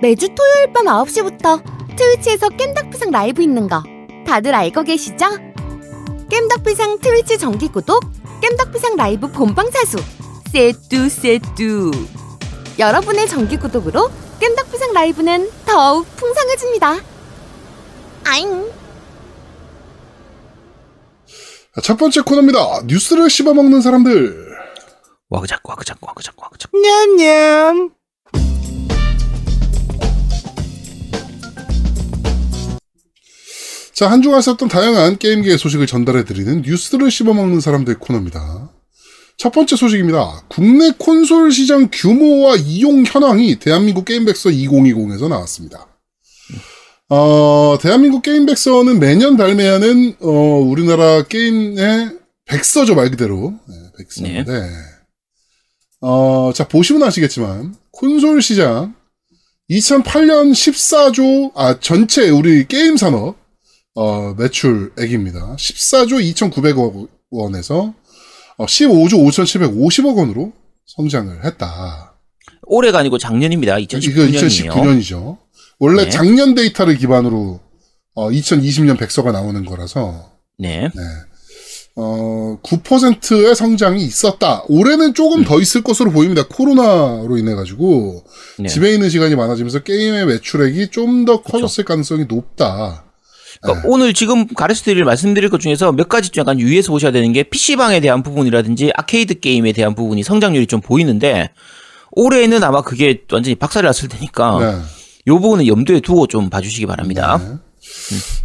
매주 토요일 밤 9시부터 트위치에서 겜덕비상 라이브 있는 거 다들 알고 계시죠? 겜덕비상 트위치 정기 구독, 겜덕비상 라이브 본방 사수, 세뚜 세뚜. 여러분의 정기 구독으로 겜덕비상 라이브는 더욱 풍성해집니다. 아잉. 첫 번째 코너입니다. 뉴스를 씹어먹는 사람들. 와그작 와그작 와그작 와그작. 냠냠. 자, 한 주간 있었던 다양한 게임계의 소식을 전달해드리는 뉴스를 씹어먹는 사람들 코너입니다. 첫 번째 소식입니다. 국내 콘솔 시장 규모와 이용 현황이 대한민국 게임백서 2020에서 나왔습니다. 어, 대한민국 게임백서는 매년 발매하는, 어, 우리나라 게임의 백서죠, 말 그대로. 네, 백서인데. 어, 자, 보시면 아시겠지만, 콘솔 시장 2008년 14조, 아, 전체 우리 게임 산업, 어, 매출액입니다. 14조 2,900억 원에서 어, 15조 5,750억 원으로 성장을 했다. 올해가 아니고 작년입니다. 이거 2019년이요. 2019년이죠. 원래 네. 작년 데이터를 기반으로 어, 2020년 백서가 나오는 거라서 네. 네. 어, 9%의 성장이 있었다. 올해는 조금 더 있을 것으로 보입니다. 코로나로 인해 가지고 네. 집에 있는 시간이 많아지면서 게임의 매출액이 좀 더 커졌을 가능성이 높다. 그러니까 오늘 지금 가르쳐드릴 말씀드릴 것 중에서 몇 가지 좀 약간 유의해서 보셔야 되는 게 PC방에 대한 부분이라든지 아케이드 게임에 대한 부분이 성장률이 좀 보이는데 올해는 아마 그게 완전히 박살이 났을 테니까 네. 이 부분은 염두에 두고 좀 봐주시기 바랍니다. 네.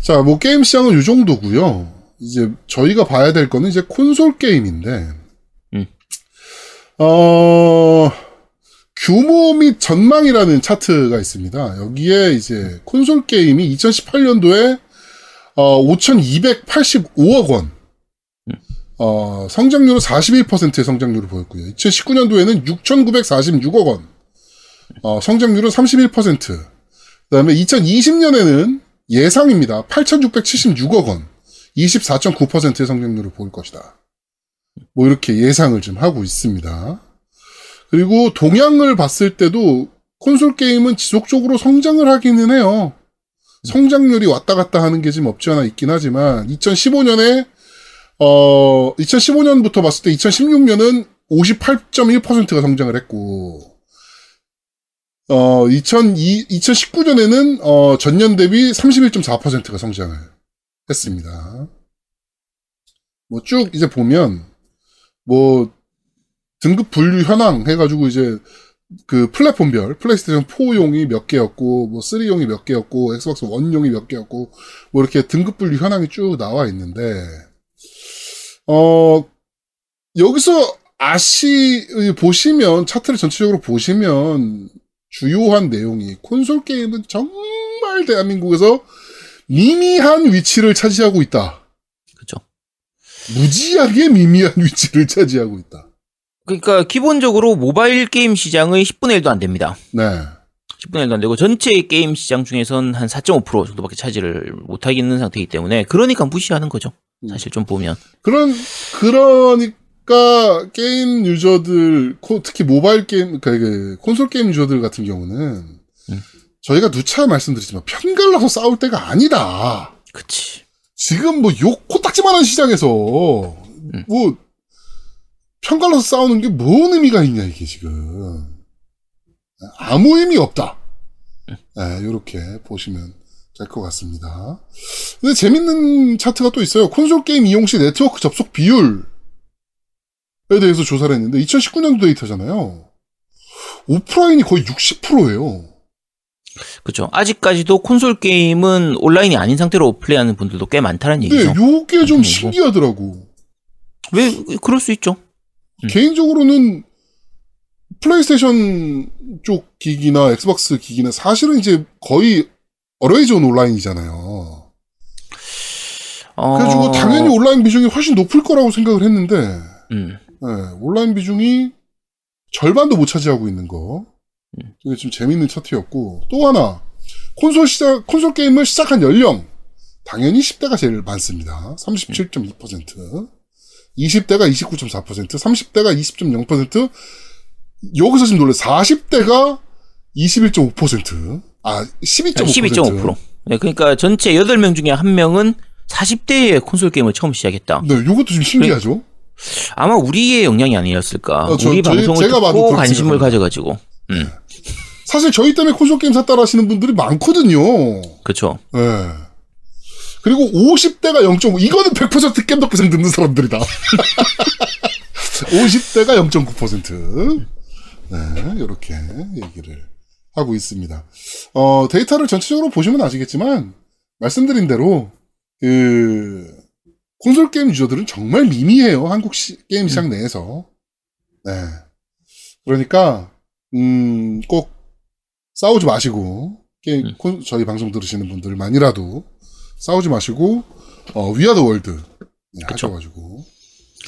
자, 뭐 게임 시장은 이 정도고요. 이제 저희가 봐야 될 거는 이제 콘솔 게임인데, 음. 어 규모 및 전망이라는 차트가 있습니다. 여기에 이제 콘솔 게임이 2018년도에 어 5,285억 원. 어, 성장률은 41%의 성장률을 보였고요. 2019년도에는 6,946억 원. 어, 성장률은 31%. 그 다음에 2020년에는 예상입니다. 8,676억 원. 24.9%의 성장률을 보일 것이다. 뭐 이렇게 예상을 좀 하고 있습니다. 그리고 동향을 봤을 때도 콘솔 게임은 지속적으로 성장을 하기는 해요. 성장률이 왔다 갔다 하는 게좀 없지 않아 있긴 하지만 2015년에 어 2015년부터 봤을 때 2016년은 58.1%가 성장을 했고 어 2002, 2019년에는 어 전년 대비 31.4%가 성장을 했습니다. 뭐 쭉 이제 보면 뭐 등급 분류 현황 해가지고 이제 그 플랫폼별 플레이스테이션 4용이 몇 개였고 뭐 3용이 몇 개였고 엑스박스 1용이 몇 개였고 뭐 이렇게 등급 분류 현황이 쭉 나와 있는데 어 여기서 아시 보시면 차트를 전체적으로 보시면 주요한 내용이 콘솔 게임은 정말 대한민국에서 미미한 위치를 차지하고 있다. 그렇죠. 무지하게 미미한 위치를 차지하고 있다. 그러니까 기본적으로 모바일 게임 시장의 10분의 1도 안 됩니다. 네. 10분의 1도 안 되고 전체 게임 시장 중에선 한 4.5% 정도밖에 차지를 못하고 있는 상태이기 때문에 그러니까 무시하는 거죠. 사실 좀 보면. 그런 그러니까 게임 유저들 코- 특히 모바일 게임 그, 그 콘솔 게임 유저들 같은 경우는 음. 저희가 누차 말씀드리지만 편갈라서 싸울 때가 아니다. 그치. 지금 뭐요 코딱지만한 시장에서 뭐 편갈라서 싸우는 게 뭔 의미가 있냐 이게 지금 아무 의미 없다. 네, 이렇게 보시면 될 것 같습니다. 근데 재밌는 차트가 또 있어요. 콘솔 게임 이용 시 네트워크 접속 비율에 대해서 조사를 했는데 2019년도 데이터잖아요. 오프라인이 거의 60%예요. 그렇죠. 아직까지도 콘솔 게임은 온라인이 아닌 상태로 플레이하는 분들도 꽤 많다는 근데 얘기죠. 요게 좀 아니고. 신기하더라고. 왜 그럴 수 있죠. 음. 개인적으로는 플레이스테이션 쪽 기기나 엑스박스 기기는 사실은 이제 거의 어레이전 온라인이잖아요. 어... 그래가지고 당연히 온라인 비중이 훨씬 높을 거라고 생각을 했는데 음. 네, 온라인 비중이 절반도 못 차지하고 있는 거. 음. 이게 좀 재밌는 차트였고 또 하나 콘솔 시작 콘솔 게임을 시작한 연령 당연히 10대가 제일 많습니다. 37.2%, 20대가 29.4%, 30대가 20.0%. 여기서 지금 놀래 40대가 21.5%. 아, 12.5%. 12.5%. 네, 그러니까 전체 8명 중에 1명은 40대에 콘솔 게임을 처음 시작했다. 네, 요것도 좀 신기하죠? 아마 우리의 영향이 아니었을까. 어, 저- 우리 저희- 방송을 듣고 관심을. 가져가지고. 음, 사실 저희 때문에 콘솔 게임 샀다라 하시는 분들이 많거든요. 그렇죠. 예. 그리고 50대가 0.5, 이거는 100% 겜덕비상 듣는 사람들이다. 50대가 0.9%. 네, 이렇게 얘기를 하고 있습니다. 어, 데이터를 전체적으로 보시면 아시겠지만, 말씀드린 대로, 그, 콘솔 게임 유저들은 정말 미미해요. 한국 시- 게임 시장 내에서. 네. 그러니까, 음, 꼭 싸우지 마시고, 게임, 음. 콘- 저희 방송 들으시는 분들만이라도 싸우지 마시고, 어, We are the world. 네. 하셔가지고,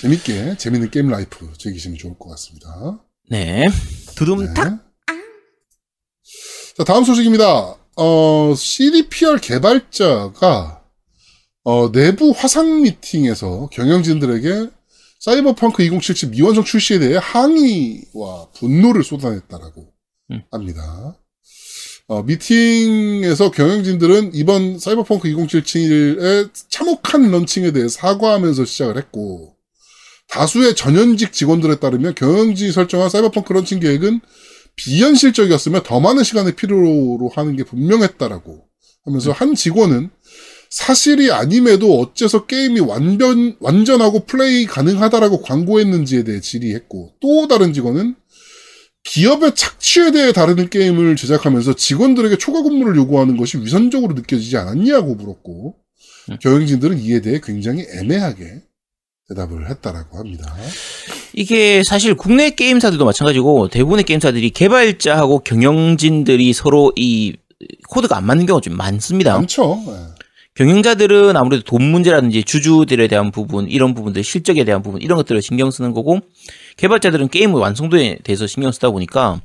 재밌게, 재밌는 게임 라이프 즐기시면 좋을 것 같습니다. 네. 두둠탁. 네. 자, 다음 소식입니다. 어, CDPR 개발자가, 어, 내부 화상 미팅에서 경영진들에게 사이버펑크 2077 미완성 출시에 대해 항의와 분노를 쏟아냈다라고 음. 합니다. 어, 미팅에서 경영진들은 이번 사이버펑크 2077의 참혹한 런칭에 대해 사과하면서 시작을 했고, 다수의 전현직 직원들에 따르면 경영진이 설정한 사이버펑크 런칭 계획은 비현실적이었으며 더 많은 시간을 필요로 하는 게 분명했다라고 하면서 한 직원은 사실이 아님에도 어째서 게임이 완전, 완전하고 플레이 가능하다라고 광고했는지에 대해 질의했고 또 다른 직원은 기업의 착취에 대해 다루는 게임을 제작하면서 직원들에게 초과 근무를 요구하는 것이 위선적으로 느껴지지 않았냐고 물었고 음. 경영진들은 이에 대해 굉장히 애매하게 대답을 했다라고 합니다. 이게 사실 국내 게임사들도 마찬가지고 대부분의 게임사들이 개발자하고 경영진들이 서로 이 코드가 안 맞는 경우가 좀 많습니다. 많죠. 예. 경영자들은 아무래도 돈 문제라든지 주주들에 대한 부분, 이런 부분들, 실적에 대한 부분, 이런 것들을 신경 쓰는 거고, 개발자들은 게임의 완성도에 대해서 신경 쓰다 보니까,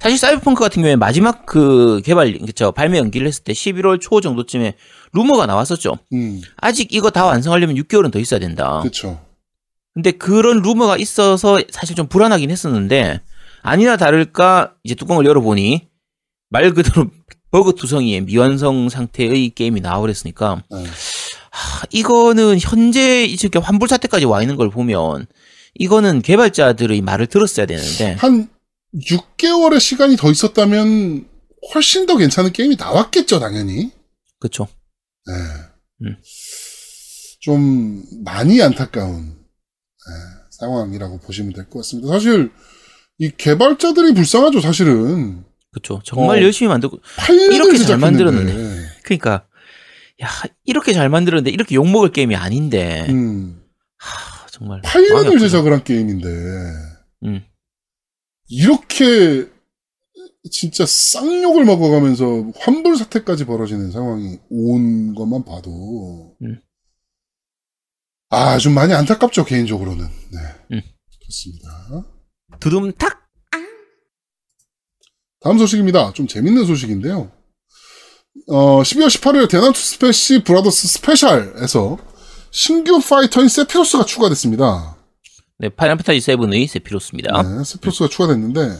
사실 사이버펑크 같은 경우에 마지막 그 개발, 그쵸, 발매 연기를 했을 때 11월 초 정도쯤에 루머가 나왔었죠. 음, 아직 이거 다 완성하려면 6개월은 더 있어야 된다. 그렇죠. 근데 그런 루머가 있어서 사실 좀 불안하긴 했었는데 아니나 다를까 이제 뚜껑을 열어보니 말 그대로 버그 투성이의 미완성 상태의 게임이 나와버렸으니까 네. 하, 이거는 현재 이렇게 환불 사태까지 와 있는 걸 보면 이거는 개발자들의 말을 들었어야 되는데 한 6개월의 시간이 더 있었다면 훨씬 더 괜찮은 게임이 나왔겠죠, 당연히. 그쵸 네. 음. 좀 많이 안타까운 네, 상황이라고 보시면 될 것 같습니다. 사실 이 개발자들이 불쌍하죠, 사실은. 그쵸 정말 어. 열심히 만들고 8년을 이렇게 잘. 만들었는데. 그러니까 야 이렇게 잘 만들었는데 이렇게 욕 먹을 게임이 아닌데 음, 하, 정말 마음이 8년을 아프다. 제작을 한 게임인데 음. 이렇게 진짜 쌍욕을 먹어가면서 환불 사태까지 벌어지는 상황이 온 것만 봐도 음. 아, 좀 많이 안타깝죠, 개인적으로는. 네. 음. 그렇습니다. 두둠탁 다음 소식입니다. 좀 재밌는 소식인데요. 어, 12월 18일 대난투 스매시 브라더스 스페셜에서 신규 파이터인 세피로스가 추가됐습니다. 네, 파이널 판타지 7의 세피로스입니다. 네, 세피로스가 추가됐는데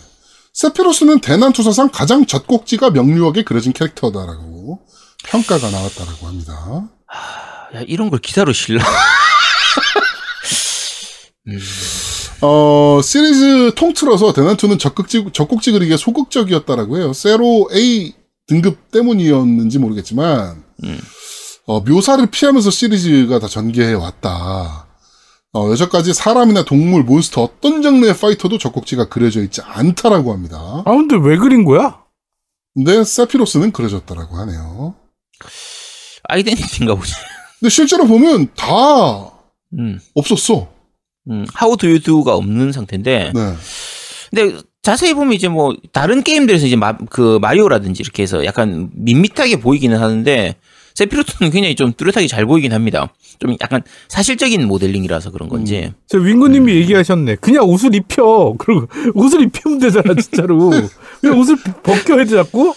세피로스는 대난투 사상 가장 젖꼭지가 명료하게 그려진 캐릭터다라고 평가가 나왔다라고 합니다. 야, 이런 걸 기사로 실라. 음, 어, 시리즈 통틀어서 대난투는 젖꼭지, 젖꼭지 그리기에 소극적이었다라고 해요. CERO A 등급 때문이었는지 모르겠지만, 음. 어, 묘사를 피하면서 시리즈가 다 전개해 왔다. 어, 여태까지 사람이나 동물, 몬스터 어떤 장르의 파이터도 적꼭지가 그려져 있지 않다라고 합니다. 아 근데 왜 그린 거야? 근데 세피로스는 그려졌다라고 하네요. 아이덴티티인가 보지. 근데 실제로 보면 다 음, 없었어. 음, How do you do가 없는 상태인데. 네. 근데 자세히 보면 이제 뭐 다른 게임들에서 이제 마, 그 마리오라든지 이렇게 해서 약간 밋밋하게 보이기는 하는데 세피로스는 굉장히 좀 뚜렷하게 잘 보이긴 합니다. 좀 약간 사실적인 모델링이라서 그런 건지. 저 윙구님이 얘기하셨네. 그냥 옷을 입혀. 그리고 옷을 입히면 되잖아 진짜로. 왜 옷을 벗겨 해도 자꾸?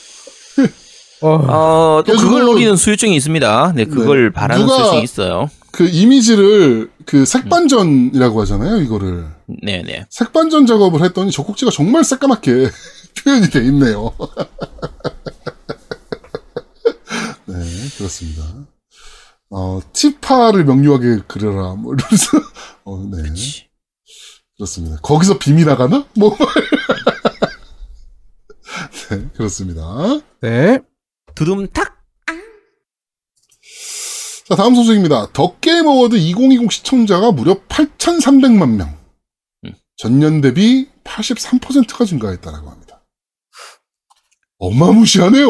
어, 어, 또 그걸 노리는 수요증이 있습니다. 네, 그걸 바라는 누가- 수요증이 있어요. 그 이미지를 그 색반전이라고 하잖아요, 이거를. 네, 네. 색반전 작업을 했더니 젖꼭지가 정말 새까맣게 표현이 돼 있네요. 네, 그렇습니다. 어, 티파를 명료하게 그려라, 뭐 이러면서, 어, 네. 그치. 그렇습니다. 거기서 빔이 나가나? 뭐. 네, 그렇습니다. 네. 두둠탁. 자, 다음 소식입니다. 더 게임 어워드 2020 시청자가 무려 8,300만 명. 음. 전년 대비 83%가 증가했다라고 합니다. 어마무시하네요.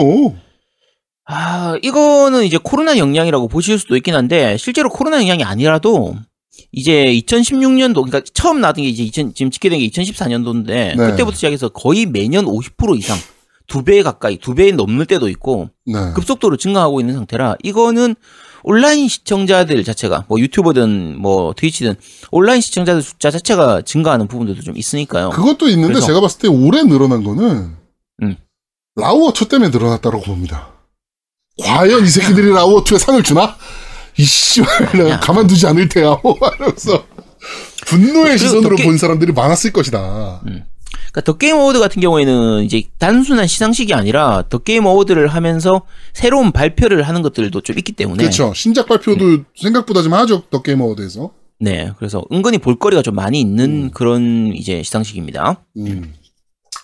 아, 이거는 이제 코로나 영향이라고 보실 수도 있긴 한데, 실제로 코로나 영향이 아니라도, 이제 2016년도, 그러니까 처음 나왔던 게 이제 2000, 지금 집계된 게 2014년도인데, 네. 그때부터 시작해서 거의 매년 50% 이상, 두 배 가까이, 두 배 넘는 때도 있고, 네. 급속도로 증가하고 있는 상태라, 이거는 온라인 시청자들 자체가, 뭐 유튜버든 뭐 트위치든, 온라인 시청자들 숫자 자체가 증가하는 부분들도 좀 있으니까요. 그것도 있는데 제가 봤을 때 올해 늘어난 거는 음. 라오어2 때문에 늘어났다고 봅니다. 과연 이 새끼들이 라오어2에 상을 주나? 이씨, 야. 가만두지 않을 테야. 뭐 하면서 분노의 그리고 시선으로 본 사람들이 많았을 것이다. 그러니까 더 게임 어워드 같은 경우에는 이제 단순한 시상식이 아니라 더 게임 어워드를 하면서 새로운 발표를 하는 것들도 좀 있기 때문에 그렇죠. 신작 발표도 생각보다 좀 하죠. 더 게임 어워드에서. 네 그래서 은근히 볼거리가 좀 많이 있는 그런 이제 시상식입니다. 음.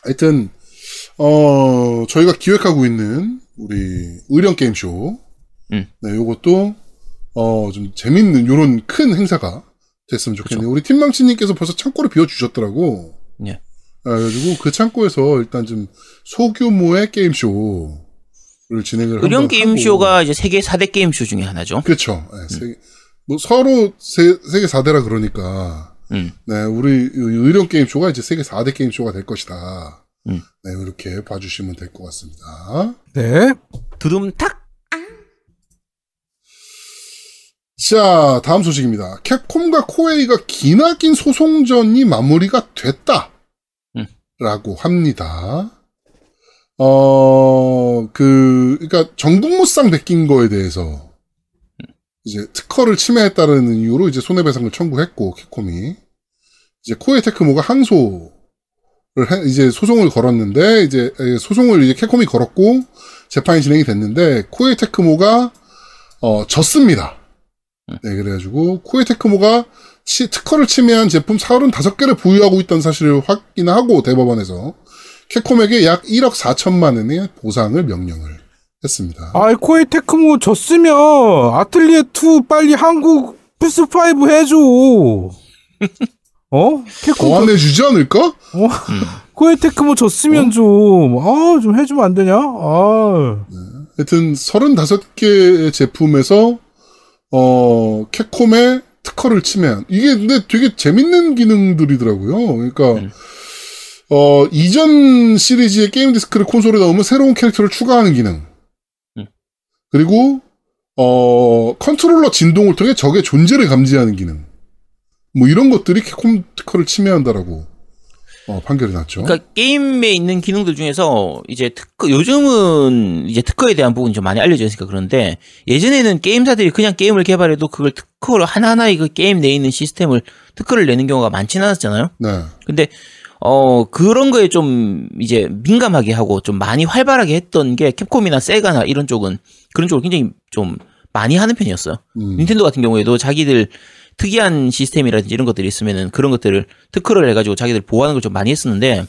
하여튼 어 저희가 기획하고 있는 우리 의령 게임쇼 음. 네 요것도 어 좀 재밌는 요런 큰 행사가 됐으면 좋겠네요. 우리 팀망치님께서 벌써 창고를 비워 주셨더라고. 네. 그래가지고 그 창고에서 일단 좀 소규모의 게임쇼를 진행을 의령 하고. 쇼가 이제 세계 4대 게임 쇼 중에 하나죠. 그렇죠. 네, 세, 뭐 서로 세, 세계 4대라 그러니까 음. 네, 우리 의령 게임 쇼가 이제 세계 4대 게임 쇼가 될 것이다. 음. 네, 이렇게 봐주시면 될 것 같습니다. 네. 두둠탁 자, 다음 소식입니다. 캡콤과 코에이가 기나긴 소송전이 마무리가 됐다. 음. 라고 합니다. 어, 그, 그니까 전국무쌍 베낀 거에 대해서 이제 특허를 침해했다는 이유로 이제 손해배상을 청구했고, 캡콤이. 이제 코에이 테크모가 항소를 해- 이제 소송을 걸었는데, 이제 에, 소송을 이제 캡콤이 걸었고, 재판이 진행이 됐는데, 코에이 테크모가 어, 졌습니다. 네, 그래가지고, 코에이 테크모가 치- 특허를 침해한 제품 35개를 보유하고 있다는 사실을 확인하고, 대법원에서 캡콤에게 약 1억 4천만 원의 보상을 명령을 했습니다. 아이 코에이 테크모 졌으면 아틀리에 2 빨리 한국 플스 5 해줘. 어? 캡콤 고안해주지 않을까? 코에이 테크모 졌으면 좀, 아, 좀 해주면 안 되냐? 아. 하여튼 35개의 제품에서 어 캡콤의 특허를 침해한 이게 근데 되게 재밌는 기능들이더라고요. 그러니까 음. 어 이전 시리즈의 게임 디스크를 콘솔에 넣으면 새로운 캐릭터를 추가하는 기능. 음. 그리고 어 컨트롤러 진동을 통해 적의 존재를 감지하는 기능. 뭐 이런 것들이 캡콤 특허를 침해한다라고 어, 판결이 났죠. 그러니까 게임에 있는 기능들 중에서 이제 특허 요즘은 이제 특허에 대한 부분이 좀 많이 알려져 있으니까 그런데 예전에는 게임사들이 그냥 게임을 개발해도 그걸 특허를 하나하나 그 게임 내에 있는 시스템을 특허를 내는 경우가 많지는 않았잖아요. 네. 근데 어 그런 거에 좀 이제 민감하게 하고 좀 많이 활발하게 했던 게 캡콤이나 세가나 이런 쪽은 그런 쪽을 굉장히 좀 많이 하는 편이었어요. 음. 닌텐도 같은 경우에도 자기들 특이한 시스템이라든지 이런 것들이 있으면은 그런 것들을 특허를 해가지고 자기들 보호하는 걸 좀 많이 했었는데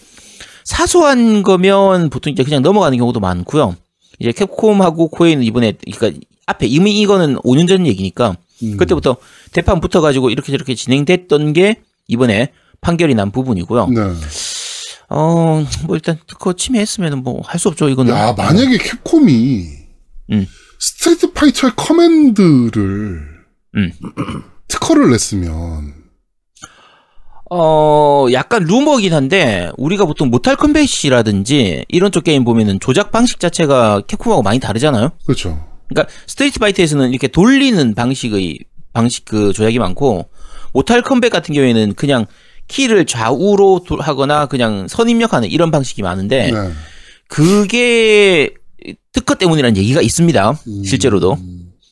사소한 거면 보통 이제 그냥 넘어가는 경우도 많고요. 이제 캡콤하고 코에이는 이번에 그러니까 앞에 이미 이거는 5년 전 얘기니까 음. 그때부터 대판 붙어가지고 이렇게 저렇게 진행됐던 게 이번에 판결이 난 부분이고요. 네. 어, 뭐 일단 특허 침해했으면 뭐 할 수 없죠. 이거는. 야, 만약에 캡콤이 음. 스트리트 파이터의 커맨드를 음. 특허를 냈으면 어, 약간 루머긴 한데, 우리가 보통 모탈 컴뱃이라든지, 이런 쪽 게임 보면은 조작 방식 자체가 캡콤하고 많이 다르잖아요? 그렇죠. 그러니까, 스트리트 파이터에서는 이렇게 돌리는 방식의, 방식 그 조작이 많고, 모탈 컴뱃 같은 경우에는 그냥 키를 좌우로 도- 하거나 그냥 선 입력하는 이런 방식이 많은데, 네. 그게 특허 때문이라는 얘기가 있습니다. 음. 실제로도.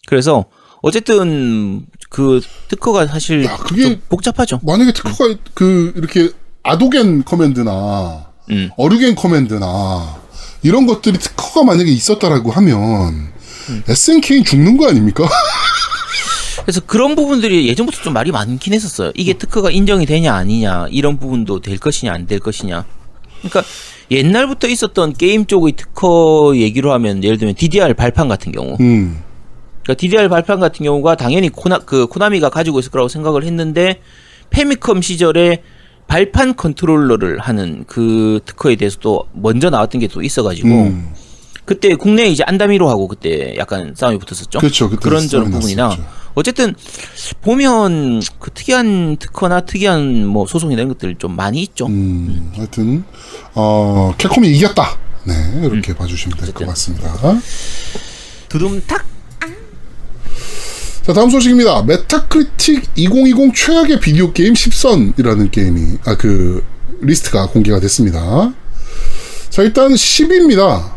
그래서, 어쨌든, 그 특허가 사실 야, 그게- 좀 복잡하죠. 만약에 특허가 그 이렇게 아도겐 커맨드나 음. 어류겐 커맨드나 이런 것들이 특허가 만약에 있었다라고 하면 음. SNK는 죽는 거 아닙니까? 그래서 그런 부분들이 예전부터 좀 말이 많긴 했었어요. 이게 특허가 인정이 되냐 아니냐 이런 부분도 될 것이냐 안 될 것이냐. 그러니까 옛날부터 있었던 게임 쪽의 특허 얘기로 하면 예를 들면 DDR 발판 같은 경우. 음. 그러니까 DDR 발판 같은 경우가 당연히 코나 그 코나미가 가지고 있을 거라고 생각을 했는데 페미컴 시절에 발판 컨트롤러를 하는 그 특허에 대해서도 먼저 나왔던 게 또 있어가지고 음. 그때 국내에 이제 안다미로 하고 그때 약간 싸움이 붙었었죠. 그렇죠. 그런 저런 부분이나 났었죠. 어쨌든 보면 그 특이한 특허나 특이한 뭐 소송이나 이런 것들 좀 많이 있죠. 음, 하여튼 어, 캡콤이 이겼다. 네, 이렇게 봐주시면 될것 음. 같습니다. 두둠탁 자, 다음 소식입니다. 메타크리틱 2020 최악의 비디오 게임 10선이라는 게임이, 아, 그, 리스트가 공개가 됐습니다. 자, 일단 10위입니다.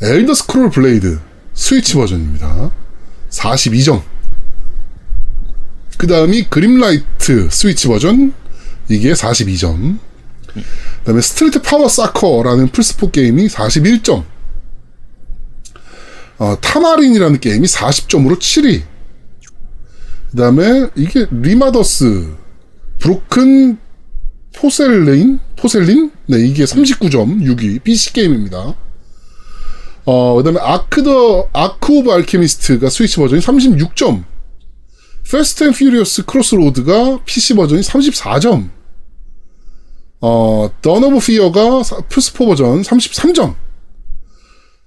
엘더 스크롤 블레이드 스위치 버전입니다. 42점. 그 다음이 그림라이트 스위치 버전, 이게 42점. 그 다음에 스트리트 파워 사커라는 플스4 게임이 41점. 어, 타마린이라는 게임이 40점으로 7위. 그 다음에 이게 리마더스 브로큰 포셀레인? 포셀린? 네, 이게 39점 6위 PC 게임입니다. 어, 그 다음에 아크더, 아크 오브 알케미스트가 스위치 버전이 36점. 페스트 앤 퓨리어스 크로스로드가 PC 버전이 34점. 어, 던 오브 피어가 플스4 버전 33점.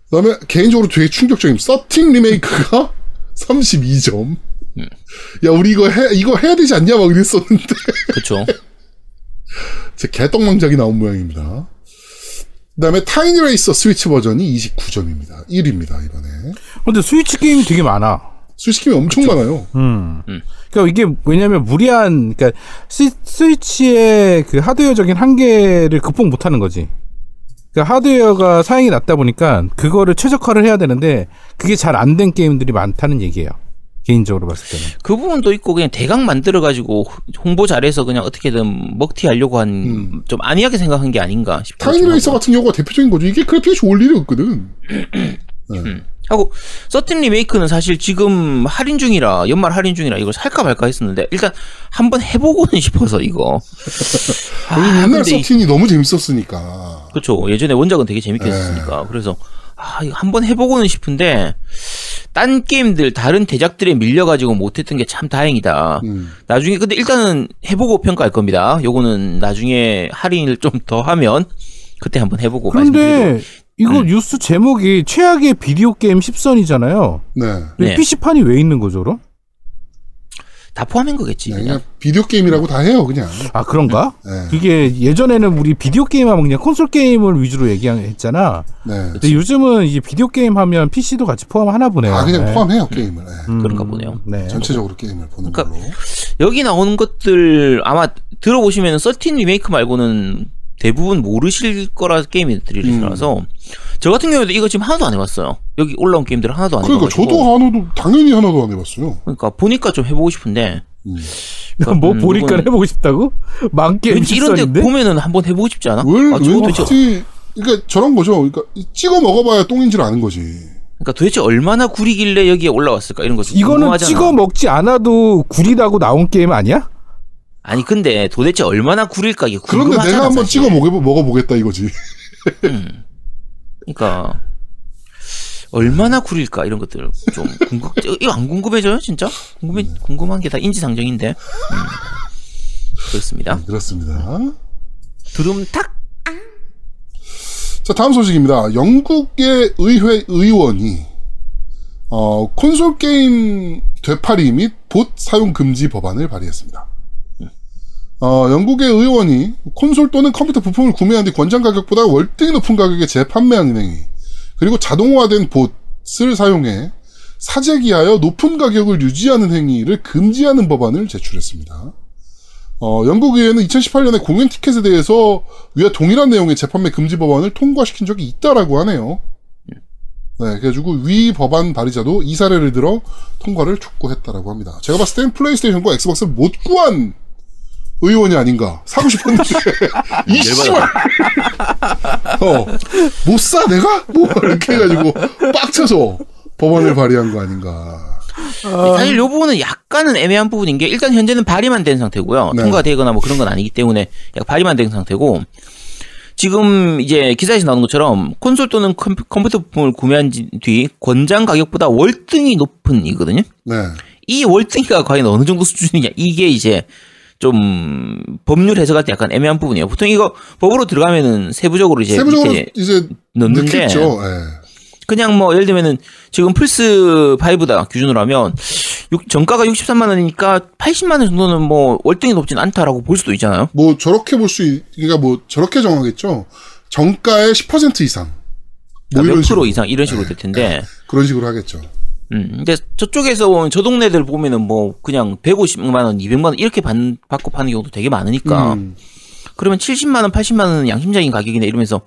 그 다음에 개인적으로 되게 충격적인 서틴 리메이크가 32점. 야, 우리 이거 해, 이거 해야 되지 않냐? 막 이랬었는데. 그렇죠. 제 개떡망작이 나온 모양입니다. 그 다음에 타이니 레이서 스위치 버전이 29점입니다. 1위입니다, 이번에. 근데 스위치 게임이 되게 많아. 스위치 게임이 엄청 많아요. 음. 음. 그러니까 이게 왜냐면 무리한 그러니까 스, 스위치의 그 하드웨어적인 한계를 극복 못 하는 거지. 그러니까 하드웨어가 사양이 낮다 보니까 그거를 최적화를 해야 되는데 그게 잘 안 된 게임들이 많다는 얘기예요. 개인적으로 봤을 때는. 그 부분도 있고 그냥 대강 만들어 가지고 홍보 잘해서 그냥 어떻게든 먹튀 하려고 한좀 안이하게 생각한 게 아닌가 싶어요. 타이니 레이서 같은 경우가 대표적인 거죠. 이게 그래픽이 좋을 일이 없거든. 네. 하고 서틴 리메이크는 사실 지금 할인 중이라 연말 할인 중이라 이걸 살까 말까 했었는데 일단 한번 해보고는 싶어서 이거. 아, 옛날 근데 이- 서틴이 너무 재밌었으니까. 그렇죠. 예전에 원작은 되게 재밌게 네. 했으니까 그래서 아 이거 한번 해보고는 싶은데 딴 게임들 다른 대작들에 밀려가지고 못했던 게 참 다행이다. 음. 나중에 근데 일단은 해보고 평가할 겁니다. 요거는 나중에 할인을 좀 더 하면 그때 한번 해보고. 그런데 이거 뉴스 제목이 최악의 비디오 게임 10선이잖아요. 네. 네. PC판이 왜 있는 거죠, 그럼? 다 포함한 거겠지 그냥, 그냥. 그냥 비디오 게임이라고 다 해요, 그냥. 아, 그런가? 네. 그게 예전에는 우리 비디오 게임 하면 그냥 콘솔 게임을 위주로 얘기했잖아. 네. 근데 요즘은 이제 비디오 게임 하면 PC도 같이 포함하나 보네요. 다 그냥 네. 포함해요, 게임을. 네. 음, 그런가 보네요. 네. 전체적으로 게임을 보는 그러니까 걸로. 여기 나오는 것들 아마 들어보시면 썰틴 리메이크 말고는 대부분 모르실 거라 게임들이라서 저 같은 경우에도 이거 지금 하나도 안 해봤어요. 여기 올라온 게임들 하나도 안 그러니까 해봐가지고 저도 하나도 당연히 하나도 안 해봤어요. 그러니까 보니까 좀 해보고 싶은데 음. 뭐 음, 보니까 이건- 해보고 싶다고? 만 게임 왠지 이런데 10선인데? 보면은 한번 해보고 싶지 않아? 왜, 아, 도대체, 왠지, 그러니까 저런 거죠. 그러니까 찍어 먹어봐야 똥인 줄 아는 거지. 그러니까 도대체 얼마나 구리길래 여기에 올라왔을까 이런 거좀 이거는 궁금하잖아. 찍어 먹지 않아도 구리다고 나온 게임 아니야? 아니 근데 도대체 얼마나 구릴까 이게 그런데 궁금하잖아. 내가 한번 사실. 찍어 먹어, 먹어보겠다 이거지. 그러니까 얼마나 구릴까 이런 것들 좀 궁금 이거 안 궁금해져요 진짜 궁금해 궁금한 게 다 인지상정인데 음. 그렇습니다 그렇습니다. 두둠탁 자, 다음 소식입니다. 영국의 의회 의원이 어, 콘솔 게임 되팔이 및 봇 사용 금지 법안을 발의했습니다. 어, 영국의 의원이 콘솔 또는 컴퓨터 부품을 구매한 뒤 권장 가격보다 월등히 높은 가격에 재판매하는 행위, 그리고 자동화된 봇을 사용해 사재기하여 높은 가격을 유지하는 행위를 금지하는 법안을 제출했습니다. 어, 영국 의회는 2018년에 공연 티켓에 대해서 위와 동일한 내용의 재판매 금지 법안을 통과시킨 적이 있다라고 하네요. 네, 그래가지고 위 법안 발의자도 이 사례를 들어 통과를 촉구했다라고 합니다. 제가 봤을 땐 플레이스테이션과 엑스박스를 못 구한 의원이 아닌가. 사고 싶었는데. 이 씨발! 어못 사 내가? 뭐 이렇게 해가지고 빡쳐서 법안을 발의한 거 아닌가. 사실 이 부분은 약간은 애매한 부분인 게 일단 현재는 발의만 된 상태고요. 네. 통과되거나 뭐 그런 건 아니기 때문에 약 발의만 된 상태고 지금 이제 기사에서 나오는 것처럼 콘솔 또는 컴, 컴퓨터 부품을 구매한 지- 뒤 권장 가격보다 월등히 높은 이거든요. 네. 이 월등히가 과연 어느 정도 수준이냐. 이게 이제 좀 법률 해석할 때 약간 애매한 부분이에요. 보통 이거 법으로 들어가면은 세부적으로 이제 세부적으로 이제 넣는데 예. 그냥 뭐 예를 들면은 지금 플스 5다 기준으로 하면 육- 정가가 63만 원이니까 80만 원 정도는 뭐 월등히 높진 않다라고 볼 수도 있잖아요. 뭐 저렇게 볼 수 그러니까 뭐 저렇게 정하겠죠 정가의 10% 이상 뭐 그러니까 몇 식으로 프로 이상 이런 식으로 될 텐데. 그런 식으로 하겠죠 음, 근데 저쪽에서 보면 저 동네들 보면은 뭐 그냥 150만 원, 200만 원 이렇게 받, 받고 파는 경우도 되게 많으니까. 음. 그러면 70만 원, 80만 원은 양심적인 가격이네 이러면서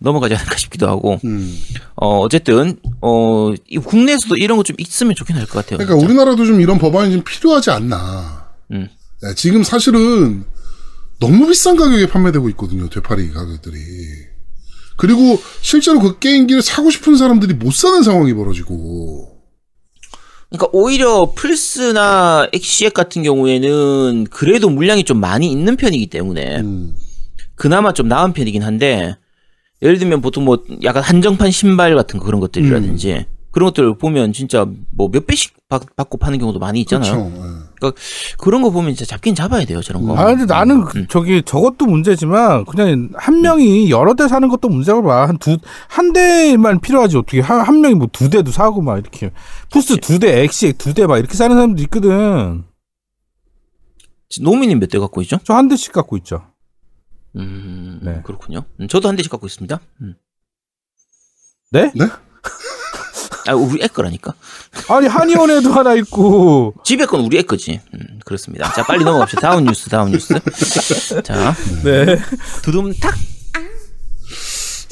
넘어가지 않을까 싶기도 하고. 음. 어, 어쨌든 어, 이 국내에서도 이런 거 좀 있으면 좋긴 할 것 같아요. 그러니까 진짜. 우리나라도 좀 이런 법안이 좀 필요하지 않나. 음. 네, 지금 사실은 너무 비싼 가격에 판매되고 있거든요. 되팔이 가격들이. 그리고 실제로 그 게임기를 사고 싶은 사람들이 못 사는 상황이 벌어지고. 그러니까 오히려 플스나 엑시엑 같은 경우에는 그래도 물량이 좀 많이 있는 편이기 때문에 음. 그나마 좀 나은 편이긴 한데 예를 들면 보통 뭐 약간 한정판 신발 같은 거 그런 것들이라든지 음. 그런 것들 보면 진짜 뭐 몇 배씩 받, 받고 파는 경우도 많이 있잖아요. 그렇죠. 그런 거 보면 진짜 잡긴 잡아야 돼요 저런 거. 아 근데 나는 그- 저기 저것도 문제지만 그냥 한 명이 여러 대 사는 것도 문제가 봐. 한 두 한 대만 필요하지 어떻게 한, 한 명이 뭐 두 대도 사고 막 이렇게 플스 두 대, 엑시 두대 막 이렇게 사는 사람도 있거든. 노미님 몇 대 갖고 있죠? 저 한 대씩 갖고 있죠. 음, 네. 그렇군요. 음, 저도 한 대씩 갖고 있습니다. 음. 네? 네? 아 우리 애 거라니까. 아니 한의원에도 하나 있고 집에 건 우리 애 거지. 음, 그렇습니다. 자 빨리 넘어갑시다. 다음 뉴스, 다음 뉴스. 자 네. 두둠탁.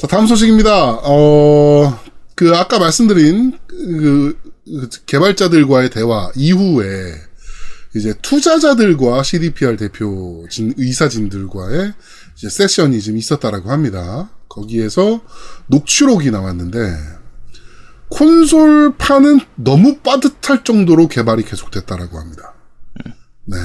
자, 다음 소식입니다. 어, 그, 아까 말씀드린, 그, 그 개발자들과의 대화 이후에, 이제 투자자들과 CDPR 대표 진, 이사진들과의 이제 세션이 좀 있었다라고 합니다. 거기에서 녹취록이 나왔는데, 콘솔판은 너무 빠듯할 정도로 개발이 계속됐다라고 합니다. 네.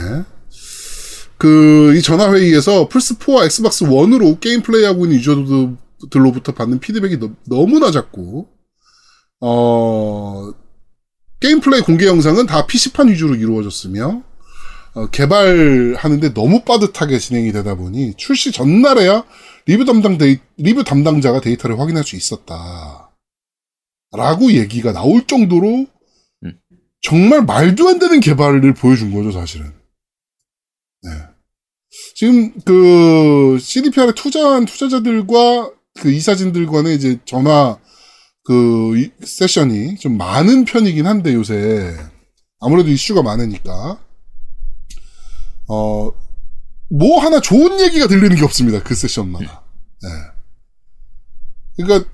그, 이 전화회의에서 플스4와 엑스박스 1으로 게임 플레이하고 있는 유저들로부터 받는 피드백이 너, 너무나 작고, 어, 게임 플레이 공개 영상은 다 PC판 위주로 이루어졌으며, 어, 개발하는데 너무 빠듯하게 진행이 되다 보니, 출시 전날에야 리뷰 담당 데이, 리뷰 담당자가 데이터를 확인할 수 있었다. 라고 얘기가 나올 정도로, 음. 정말 말도 안 되는 개발을 보여준 거죠, 사실은. 네. 지금 그 CDPR에 투자한 투자자들과 그 이사진들과는 이제 전화 그 이- 세션이 좀 많은 편이긴 한데 요새 아무래도 이슈가 많으니까 어 뭐 하나 좋은 얘기가 들리는 게 없습니다 그 세션마다. 네. 그러니까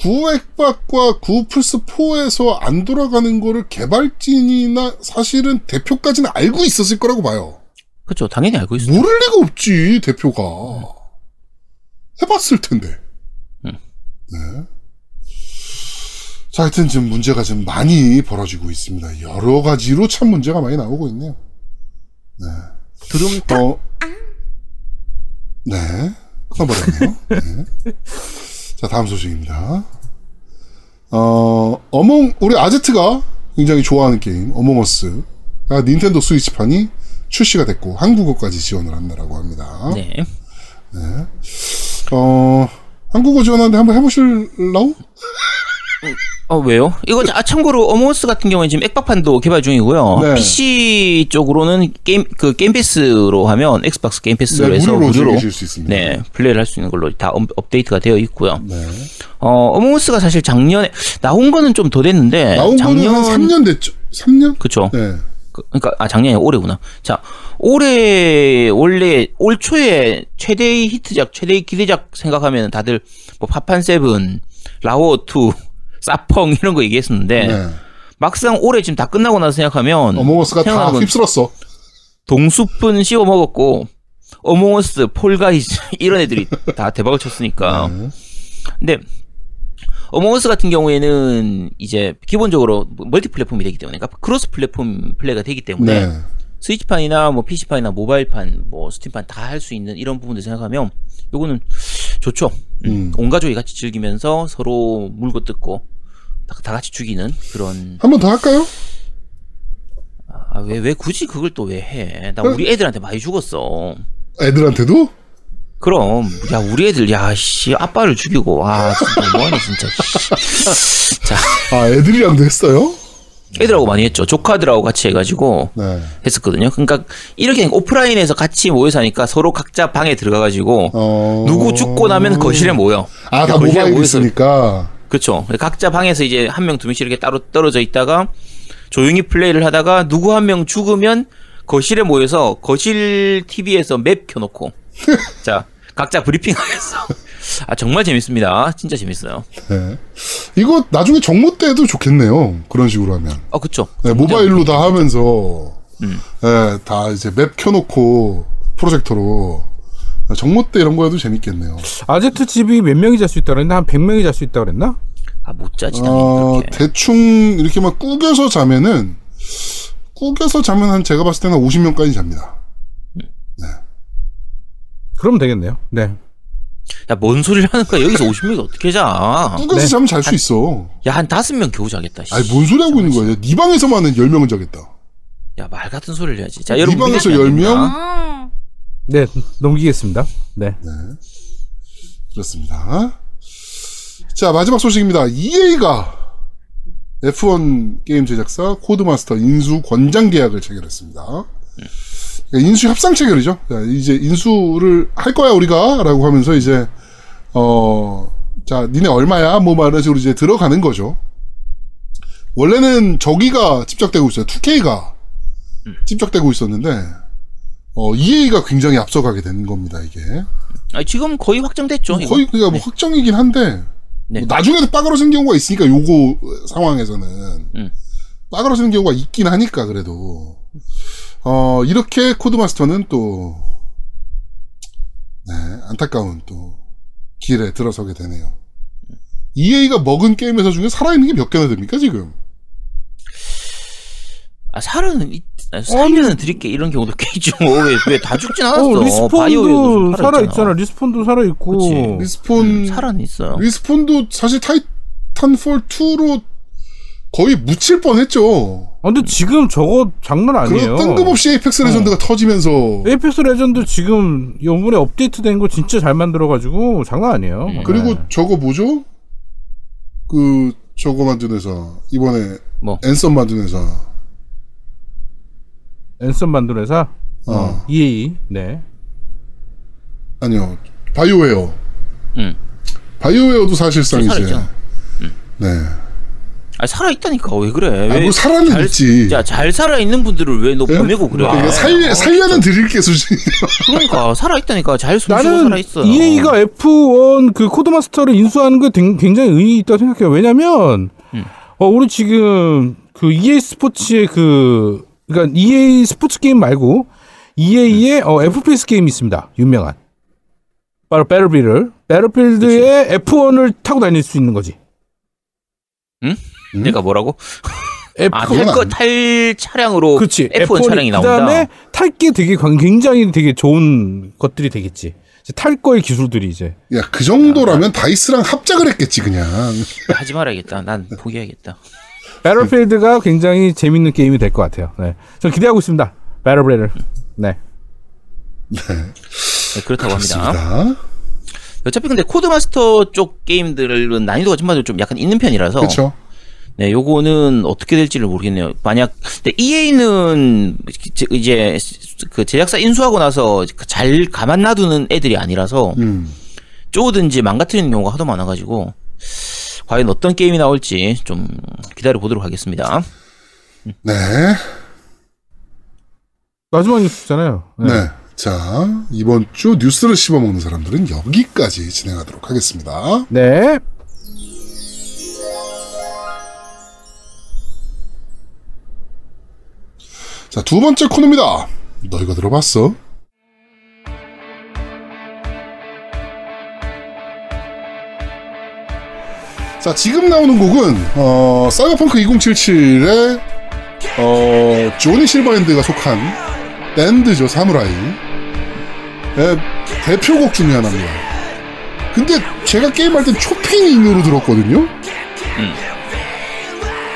구액박과 구 플스 4에서 안 돌아가는 거를 개발진이나 사실은 대표까지는 알고 있었을 거라고 봐요. 그렇죠. 당연히 알고 있어요. 모를 리가 없지 대표가 해봤을 텐데. 음. 네. 자, 하여튼 지금 문제가 좀 많이 벌어지고 있습니다. 여러 가지로 참 문제가 많이 나오고 있네요. 두둠탁. 어, 네. 끊어버렸네요. 네. 자, 다음 소식입니다. 어, 어몽, 우리 아제트가 굉장히 좋아하는 게임, 어몽어스가 닌텐도 스위치판이 출시가 됐고, 한국어까지 지원을 한다라고 합니다. 네. 어, 한국어 지원하는데 한번 해보실라우? 어 왜요? 이거 아, 참고로 어몽어스 같은 경우는 지금 액박판도 개발 중이고요. 네. PC 쪽으로는 게임 그 게임 패스로 하면 엑스박스 게임 패스로 네, 해서 무료로. 네 플레이를 할 수 있는 걸로 다 업, 업데이트가 되어 있고요. 네. 어 어몽어스가 사실 작년에 나온 거는 좀 더 됐는데 나온 작년 거는 한 3년 됐죠? 3년? 그쵸. 네. 그, 러니까 아 작년이 올해구나. 자 올해 원래 올 초에 최대의 히트작, 최대의 기대작 생각하면 다들 뭐 파판 세븐, 라오 2, 사펑 이런 거 얘기했었는데 네. 막상 올해 지금 다 끝나고 나서 생각하면 어몽어스가 다 휩쓸었어. 동숲은 씹어 먹었고 어몽어스, 폴가이즈 이런 애들이 다 대박을 쳤으니까. 네. 근데 어몽어스 같은 경우에는 이제 기본적으로 멀티 플랫폼이 되기 때문에 그러니까 크로스 플랫폼 플레이가 되기 때문에 네. 스위치판이나 뭐 PC판이나 모바일판, 뭐 스팀판 다 할 수 있는 이런 부분들 생각하면 요거는 좋죠. 음, 음. 온 가족이 같이 즐기면서 서로 물고 뜯고 다, 다 같이 죽이는 그런 한 번 더 할까요? 아, 왜, 왜 굳이 그걸 또 왜 해? 나 그- 우리 애들한테 많이 죽었어. 애들한테도? 그럼, 야, 우리 애들, 야, 씨, 아빠를 죽이고, 와, 진짜 뭐하네, 진짜. 씨. 자, 아, 애들이랑도 했어요? 애들하고 많이 했죠. 조카들하고 같이 해가지고 네. 했었거든요. 그러니까 이렇게 오프라인에서 같이 모여서 하니까 서로 각자 방에 들어가가지고 어. 누구 죽고 나면 거실에 모여. 아, 다 모바일 모여서- 있으니까. 그렇죠. 각자 방에서 이제 한 명, 두 명씩 이렇게 따로 떨어져 있다가 조용히 플레이를 하다가 누구 한 명 죽으면 거실에 모여서 거실 TV에서 맵 켜놓고 자 각자 브리핑 하겠어. 아 정말 재밌습니다. 진짜 재밌어요. 네. 이거 나중에 정모 때도 좋겠네요. 그런 식으로 하면. 어 그쵸. 네, 모바일로 다 하면서, 음. 네, 다 이제 맵 켜놓고 프로젝터로 정모 때 이런 거 해도 재밌겠네요. 아제트 집이 몇 명이 잘 수 있다 그랬나? 한 100명이 잘 수 있다 그랬나? 아 못 자지 당연히 어, 그렇게. 대충 이렇게 막 꾸겨서 자면은 꾸겨서 자면 한 제가 봤을 때는 50명까지 잡니다. 그러면 되겠네요. 네. 야 뭔 소리를 하는 거야? 여기서 50명이 어떻게 자? 네. 자면 잘 수 있어. 야 한 다섯 명 겨우 자겠다. 씨. 아니 뭔 소리 하고 있는 거야? 네 방에서만은 10명은 자겠다. 야 말 같은 소리를 해야지. 자네 여러분 방에서 믿으시면 안 10명? 됩니다. 네, 넘기겠습니다. 네. 그렇습니다. 자, 마지막 소식입니다. EA가 F1 게임 제작사 코드마스터 인수 권장 계약을 체결했습니다. 그러니까 인수 협상 체결이죠. 그러니까 이제 인수를 할 거야 우리가 라고 하면서 이제 어, 자, 니네 얼마야? 뭐 이런 식으로 이제 들어가는 거죠. 원래는 저기가 집적되고 있어요. 2K가 집적되고 있었는데 어, EA가 굉장히 앞서가게 된 겁니다, 이게. 아니, 지금 거의 확정됐죠. 이거. 거의 그니까 뭐 확정이긴 한데 네. 뭐 나중에도 빠그러지는 경우가 있으니까 요거 상황에서는 음. 빠그러지는 경우가 있긴 하니까 그래도 어 이렇게 코드마스터는 또 네, 안타까운 또 길에 들어서게 되네요. EA가 먹은 게임 회사 중에 살아있는 게 몇 개나 됩니까 지금? 아, 살아는, 있- 아, 살려는 드릴게. 이런 경우도 꽤 있죠. 왜, 왜 다 죽진 않았어. 어, 리스폰도 살아있잖아. 있잖아. 리스폰도 살아 있고. 그치. 리스폰 음, 살아는 있어요. 리스폰도 사실 타이탄폴 2로 거의 묻힐 뻔했죠. 아, 근데 지금 저거 장난 아니에요. 뜬금없이 에이펙스 레전드가 터지면서 에이펙스 레전드 지금 요번에 업데이트된 거 진짜 잘 만들어가지고 장난 아니에요. 음. 그리고 네. 저거 뭐죠? 그 저거 만든 회사 이번에 뭐. 앤썸 만든 회사 앤썸 만든 회사 어 EA 네. 아니요 바이오웨어 응. 바이오웨어도 사실상 이제 살아있죠. 네 아, 살아 있다니까. 왜 그래? 왜. 아 뭐 살아는 잘, 있지 야, 잘 살아 있는 분들을 왜너 예? 보내고 그래? 그러니까 살 아, 살려는 드릴게 수준 그러니까, 살아 있다니까. 잘 숨쉬고 나는 살아 있어. EA가 F1 그 코드마스터를 인수하는 게 댕- 굉장히 의미 있다고 생각해요. 왜냐면 음. 어 우리 지금 그 EA 스포츠의 그 그러니까 EA 스포츠 게임 말고 EA의 어, FPS 게임이 있습니다. 유명한. 바로 배틀필드. 배틀필드의 F1을 타고 다닐 수 있는 거지. 내가 뭐라고? F1 아, 탈, 거, 안- 탈 차량으로 그렇지. F1 차량이 나온다. 그다음에 탈 게 되게 광- 굉장히 되게 좋은 것들이 되겠지. 탈 거의 기술들이 이제. 야 그 정도라면 다이스랑 합작을 했겠지 그냥 하지 말아야겠다. 난 포기해야겠다. 배틀필드가 굉장히 재밌는 게임이 될 것 같아요. 네. 저 기대하고 있습니다. 배틀필드. 네. 네, 그렇다고 합니다. 그렇습니다 어차피 근데 코드마스터 쪽 게임들은 난이도가 전반적으로 좀 약간 있는 편이라서 그렇죠 네, 요거는 어떻게 될지를 모르겠네요. 만약 근데 EA는 이제 그 제작사 인수하고 나서 잘 가만 놔두는 애들이 아니라서 음 쪼든지 망가뜨리는 경우가 하도 많아가지고 과연 어떤 게임이 나올지 좀 기다려 보도록 하겠습니다. 네. 마지막 뉴스잖아요. 네. 자, 이번 주 뉴스를 씹어먹는 사람들은 여기까지 진행하도록 하겠습니다. 네. 자, 두 번째 코너입니다. 너 이거 들어봤어? 자, 지금 나오는 곡은, 어, 사이버펑크 2077의, 어, 조니 실버핸드가 속한 밴드죠, 사무라이. 의 대표곡 중에 하나입니다. 근데 제가 게임할 땐 초핑인으로 들었거든요?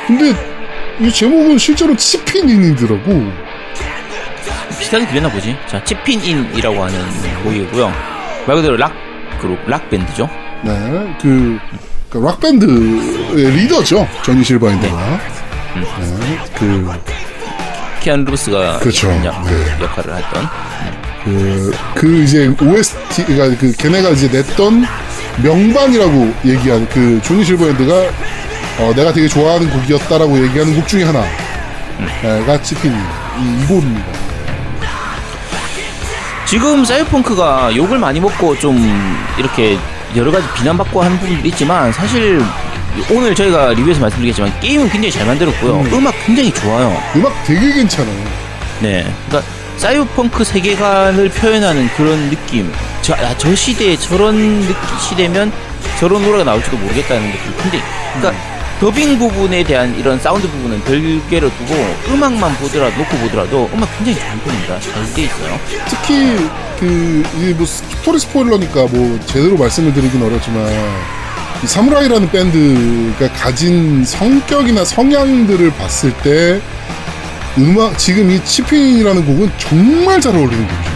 근데 이 제목은 실제로 치핀인이더라고. 비슷하게 들렸나 보지. 자, 치핀인이라고 하는 곡이고요. 말 그대로 락 그룹, 락 밴드죠. 네, 그, 그 락밴드의 리더죠. 조니 실버핸드가. 네, 그, 키안 루브스가 그렇죠. 역- 네. 역할을 했던. 그, 그 이제 OST가 그 걔네가 이제 냈던 명반이라고 얘기하는 그 조니 실버핸드가 어, 내가 되게 좋아하는 곡이었다라고 얘기하는 곡 중에 하나가 치핀 이, 이 곡입니다. 지금 사이버펑크가 욕을 많이 먹고 좀 이렇게 여러 가지 비난받고 하는 부분들이 있지만 사실 오늘 저희가 리뷰에서 말씀드리겠지만 게임은 굉장히 잘 만들었고요. 음. 악 굉장히 좋아요. 음악 되게 괜찮아요. 네. 그러니까 사이버펑크 세계관을 표현하는 그런 느낌. 저, 아, 저 시대에 저런 느낌, 시대면 저런 노래가 나올지도 모르겠다는 느낌. 근데, 그러니까 더빙 부분에 대한 이런 사운드 부분은 별개로 두고 음악만 보더라도, 놓고 보더라도 음악 굉장히 좋은 편입니다. 잘돼 있어요. 특히 그 이게 뭐 스토리 스포일러니까 뭐 제대로 말씀을 드리긴 어렵지만 이 사무라이라는 밴드가 가진 성격이나 성향들을 봤을 때 음악 지금 이 Chippin' In이라는 곡은 정말 잘 어울리는 곡이죠.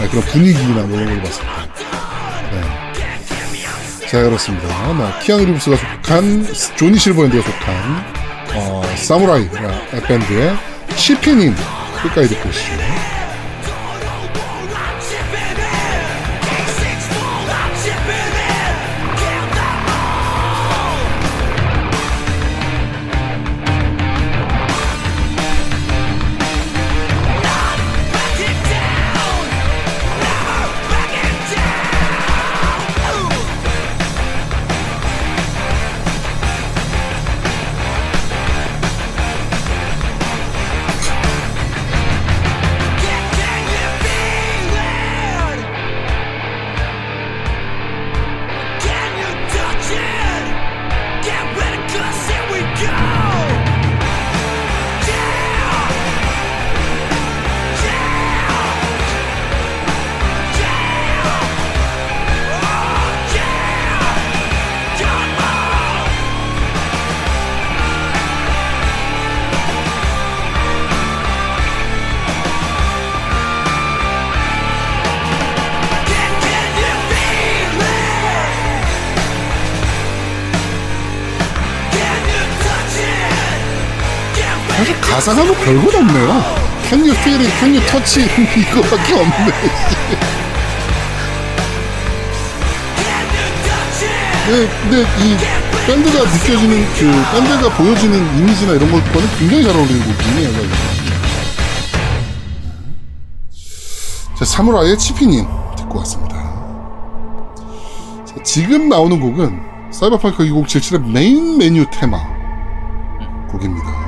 네, 그런 분위기나 뭐 이런 걸 봤을 때. 네. 자 그렇습니다. 나 키아누 리브스가 속한 조니 실버핸드가 속한 어, 사무라이 밴드의 치핀인 끝까지 듣고 오시죠. 사실 가사가 뭐 별것 없네요. Can you feel it? Can you touch it? 이거밖에 없네. 네, 근데 이 밴드가 느껴지는 그 밴드가 보여지는 이미지나 이런 것과는 굉장히 잘 어울리는 곡이네요. 자, 사무라이의 치피님 듣고 왔습니다. 자, 지금 나오는 곡은 사이버펑크 2077의 메인 메뉴 테마 곡입니다.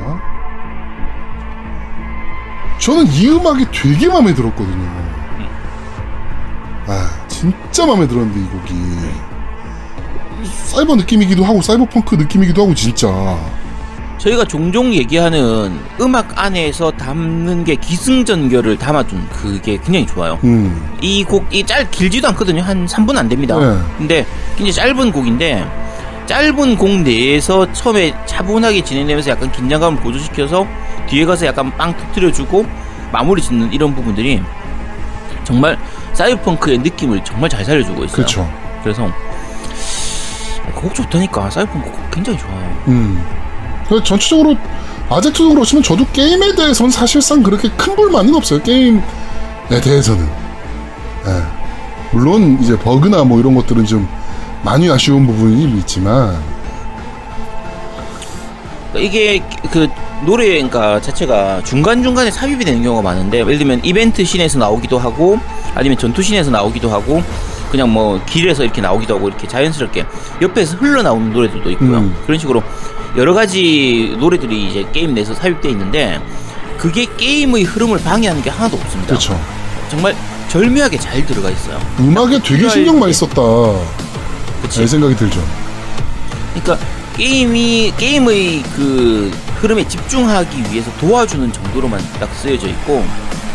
저는 이 음악이 되게 마음에 들었거든요. 아, 진짜 마음에 들었는데, 이 곡이. 사이버 느낌이기도 하고, 사이버 펑크 느낌이기도 하고, 진짜. 저희가 종종 얘기하는 음악 안에서 담는 게 기승전결을 담아준 그게 굉장히 좋아요. 음, 이 곡이 짧 길지도 않거든요. 한 3분 안 됩니다. 네. 근데 굉장히 짧은 곡인데 짧은 곡 내에서 처음에 차분하게 진행되면서 약간 긴장감을 고조시켜서 뒤에 가서 약간 빵 터트려주고 마무리 짓는 이런 부분들이 정말 사이버펑크의 느낌을 정말 잘 살려주고 있어요. 그렇죠. 그래서 그곡 좋다니까 사이버펑크 곡 굉장히 좋아요. 음. 그래서 전체적으로, 아제트도 그렇지만 저도 게임에 대해서는 사실상 그렇게 큰 불만은 없어요. 게임에 대해서는. 예. 물론, 이제 버그나 뭐 이런 것들은 좀 많이 아쉬운 부분이 있지만, 이게 그 노래가 자체가 중간중간에 삽입이 되는 경우가 많은데 예를 들면 이벤트 씬에서 나오기도 하고 아니면 전투 씬에서 나오기도 하고 그냥 뭐 길에서 이렇게 나오기도 하고 이렇게 자연스럽게 옆에서 흘러나오는 노래들도 있고요 음. 그런 식으로 여러 가지 노래들이 이제 게임 내에서 삽입되어 있는데 그게 게임의 흐름을 방해하는 게 하나도 없습니다. 그렇죠. 정말 절묘하게 잘 들어가 있어요. 음악에 되게 신경 많이 썼다. 그치? 이 생각이 들죠. 그러니까 게임이 게임의 그 흐름에 집중하기 위해서 도와주는 정도로만 딱 쓰여져 있고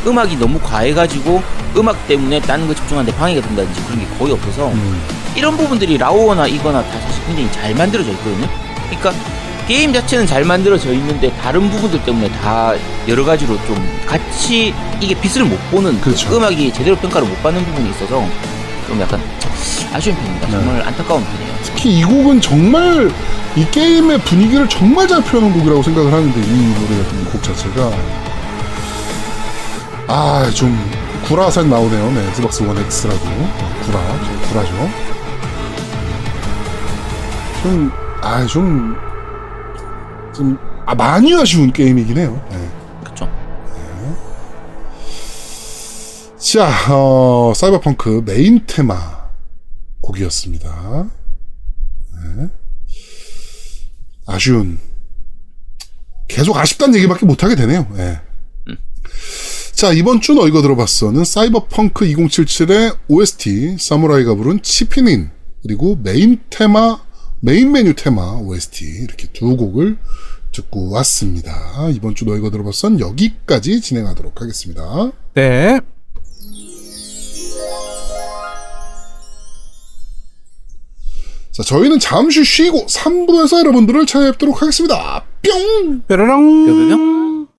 음악이 너무 과해가지고 음악 때문에 다른 거 집중하는데 방해가 된다든지 그런 게 거의 없어서 음. 이런 부분들이 라오어나 이거나 다 사실 굉장히 잘 만들어져 있거든요. 그러니까 게임 자체는 잘 만들어져 있는데 다른 부분들 때문에 다 여러 가지로 좀 같이 이게 빛을 못 보는 그 그렇죠. 음악이 제대로 평가를 못 받는 부분이 있어서 좀 약간 아쉬운 편입니다. 네. 정말 안타까운 편이에요. 특히 이 곡은 정말 이 게임의 분위기를 정말 잘 표현한 곡이라고 생각을 하는데 이 노래 곡 자체가 아 좀 구라살 나오네요. 네, 엑스박스 원 X라고 구라, 저 구라죠. 좀아좀좀 아, 많이 아쉬운 게임이긴 해요. 네. 자, 어, 사이버펑크 메인 테마 곡이었습니다. 네. 아쉬운. 계속 아쉽다는 얘기밖에 못하게 되네요. 네. 자, 이번 주 너 이거 들어봤어는 사이버펑크 2077의 OST, 사무라이가 부른 치피닌, 그리고 메인 테마, 메인 메뉴 테마 OST, 이렇게 두 곡을 듣고 왔습니다. 이번 주 너 이거 들어봤송 여기까지 진행하도록 하겠습니다. 네. 자, 저희는 잠시 쉬고 3부에서 여러분들을 찾아뵙도록 하겠습니다. 뿅! 뾰로롱. 뿅뿅뿅.